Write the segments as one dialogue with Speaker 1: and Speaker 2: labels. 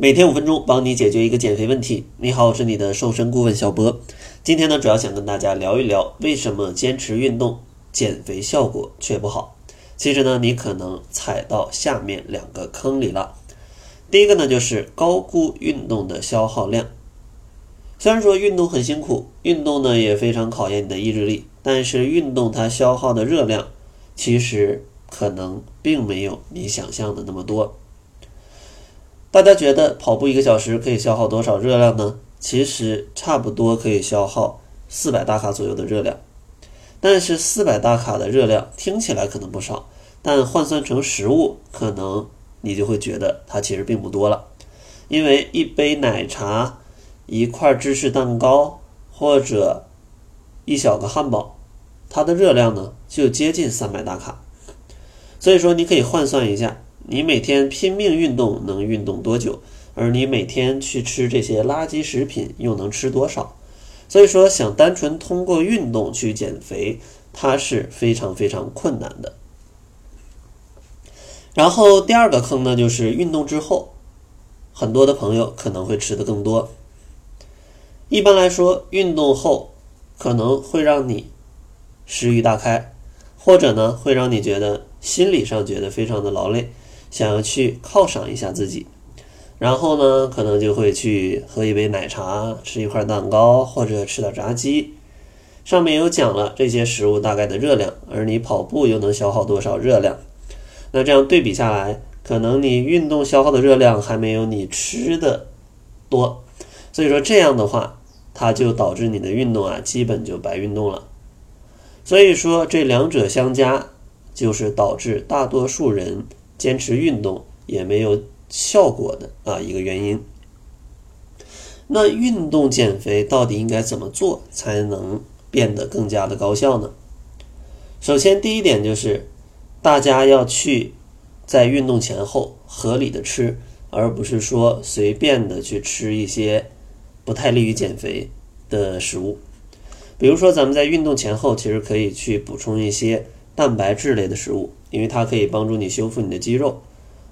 Speaker 1: 每天五分钟，帮你解决一个减肥问题。你好，我是你的瘦身顾问小博。今天呢，主要想跟大家聊一聊，为什么坚持运动减肥效果却不好。其实呢，你可能踩到下面两个坑里了。第一个呢，就是高估运动的消耗量。虽然说运动很辛苦，运动呢也非常考验你的意志力，但是运动它消耗的热量，其实可能并没有你想象的那么多。大家觉得跑步一个小时可以消耗多少热量呢？其实差不多可以消耗四百大卡左右的热量。但是四百大卡的热量听起来可能不少，但换算成食物，可能你就会觉得它其实并不多了。因为一杯奶茶、一块芝士蛋糕或者一小个汉堡，它的热量呢就接近三百大卡。所以说，你可以换算一下。你每天拼命运动能运动多久？而你每天去吃这些垃圾食品又能吃多少？所以说，想单纯通过运动去减肥，它是非常非常困难的。然后第二个坑呢，就是运动之后，很多的朋友可能会吃的更多。一般来说，运动后可能会让你食欲大开，或者呢，会让你觉得心理上觉得非常的劳累。想要去犒赏一下自己，然后呢，可能就会去喝一杯奶茶，吃一块蛋糕，或者吃点炸鸡。上面有讲了这些食物大概的热量，而你跑步又能消耗多少热量？那这样对比下来，可能你运动消耗的热量还没有你吃的多。所以说这样的话，它就导致你的运动啊，基本就白运动了。所以说这两者相加，就是导致大多数人。坚持运动也没有效果的啊一个原因。那运动减肥到底应该怎么做才能变得更加的高效呢？首先，第一点就是大家要去在运动前后合理的吃，而不是说随便的去吃一些不太利于减肥的食物。比如说，咱们在运动前后其实可以去补充一些蛋白质类的食物。因为它可以帮助你修复你的肌肉，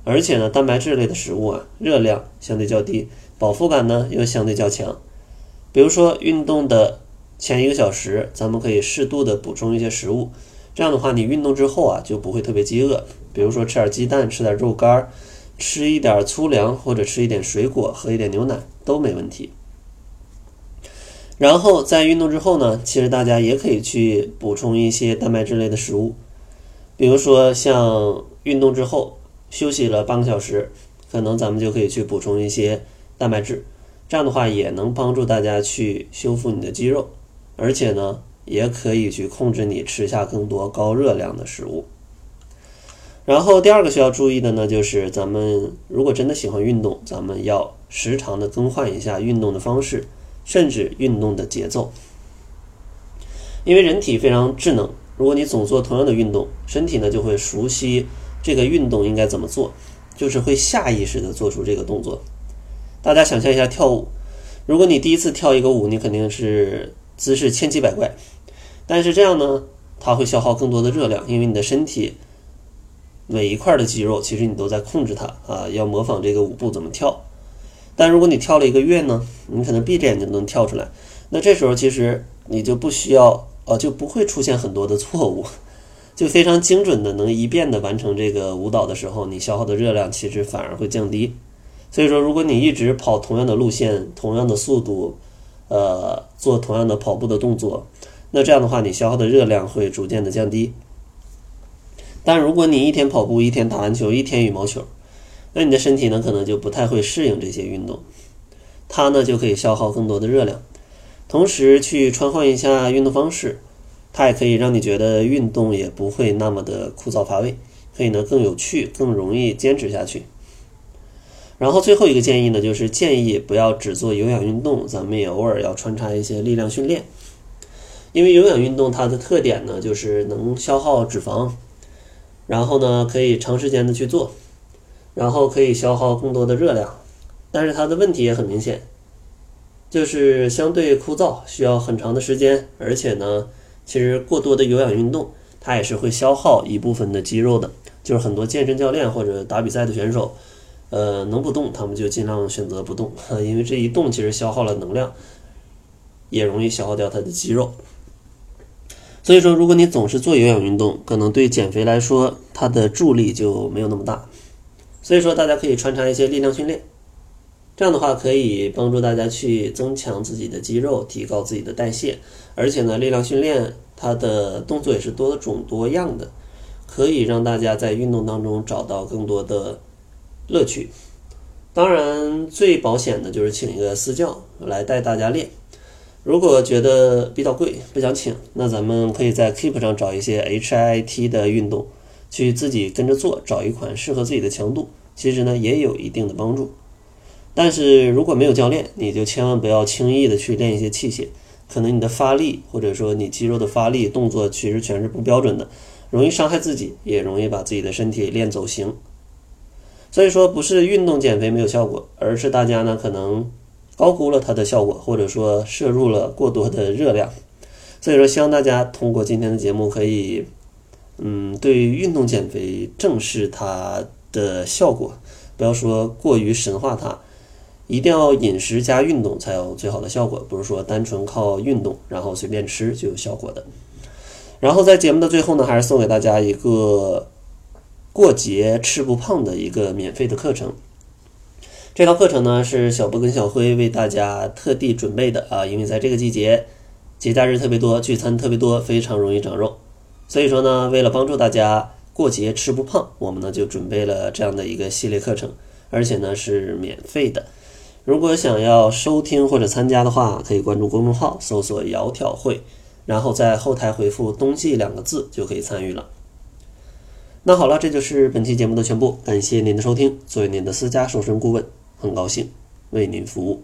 Speaker 1: 而且呢，蛋白质类的食物啊，热量相对较低，饱腹感呢又相对较强。比如说运动的前一个小时，咱们可以适度的补充一些食物，这样的话，你运动之后啊就不会特别饥饿。比如说吃点鸡蛋，吃点肉干，吃一点粗粮，或者吃一点水果，喝一点牛奶都没问题。然后在运动之后呢，其实大家也可以去补充一些蛋白质类的食物。比如说，像运动之后休息了半个小时，可能咱们就可以去补充一些蛋白质，这样的话也能帮助大家去修复你的肌肉，而且呢，也可以去控制你吃下更多高热量的食物。然后第二个需要注意的呢，就是咱们如果真的喜欢运动，咱们要时常的更换一下运动的方式，甚至运动的节奏，因为人体非常智能。如果你总做同样的运动，身体呢就会熟悉这个运动应该怎么做，就是会下意识的做出这个动作。大家想象一下跳舞，如果你第一次跳一个舞，你肯定是姿势千奇百怪，但是这样呢，它会消耗更多的热量，因为你的身体每一块的肌肉其实你都在控制它啊，要模仿这个舞步怎么跳。但如果你跳了一个月呢，你可能闭着眼睛能跳出来，那这时候其实你就不需要。呃，就不会出现很多的错误，就非常精准的能一遍的完成这个舞蹈的时候，你消耗的热量其实反而会降低。所以说，如果你一直跑同样的路线、同样的速度，呃，做同样的跑步的动作，那这样的话，你消耗的热量会逐渐的降低。但如果你一天跑步、一天打篮球、一天羽毛球，那你的身体呢，可能就不太会适应这些运动，它呢就可以消耗更多的热量。同时去穿换一下运动方式，它也可以让你觉得运动也不会那么的枯燥乏味，可以呢更有趣，更容易坚持下去。然后最后一个建议呢，就是建议不要只做有氧运动，咱们也偶尔要穿插一些力量训练。因为有氧运动它的特点呢，就是能消耗脂肪，然后呢可以长时间的去做，然后可以消耗更多的热量，但是它的问题也很明显。就是相对枯燥，需要很长的时间，而且呢，其实过多的有氧运动，它也是会消耗一部分的肌肉的。就是很多健身教练或者打比赛的选手，呃，能不动他们就尽量选择不动，因为这一动其实消耗了能量，也容易消耗掉他的肌肉。所以说，如果你总是做有氧运动，可能对减肥来说，它的助力就没有那么大。所以说，大家可以穿插一些力量训练，这样的话可以帮助大家去增强自己的肌肉，提高自己的代谢。而且呢，力量训练它的动作也是多种多样的，可以让大家在运动当中找到更多的。乐趣，当然最保险的就是请一个私教来带大家练。如果觉得比较贵不想请，那咱们可以在 Keep 上找一些 HIT 的运动，去自己跟着做，找一款适合自己的强度，其实呢也有一定的帮助。但是如果没有教练，你就千万不要轻易的去练一些器械，可能你的发力或者说你肌肉的发力动作其实全是不标准的，容易伤害自己，也容易把自己的身体练走形。所以说不是运动减肥没有效果，而是大家呢可能高估了它的效果，或者说摄入了过多的热量。所以说希望大家通过今天的节目可以，嗯，对于运动减肥正视它的效果，不要说过于神化它，一定要饮食加运动才有最好的效果，不是说单纯靠运动然后随便吃就有效果的。然后在节目的最后呢，还是送给大家一个。过节吃不胖的一个免费的课程，这套课程呢是小波跟小辉为大家特地准备的啊，因为在这个季节，节假日特别多，聚餐特别多，非常容易长肉，所以说呢，为了帮助大家过节吃不胖，我们呢就准备了这样的一个系列课程，而且呢是免费的。如果想要收听或者参加的话，可以关注公众号，搜索“窈窕会”，然后在后台回复“冬季”两个字就可以参与了。那好了，这就是本期节目的全部。感谢您的收听。作为您的私家瘦身顾问，很高兴为您服务。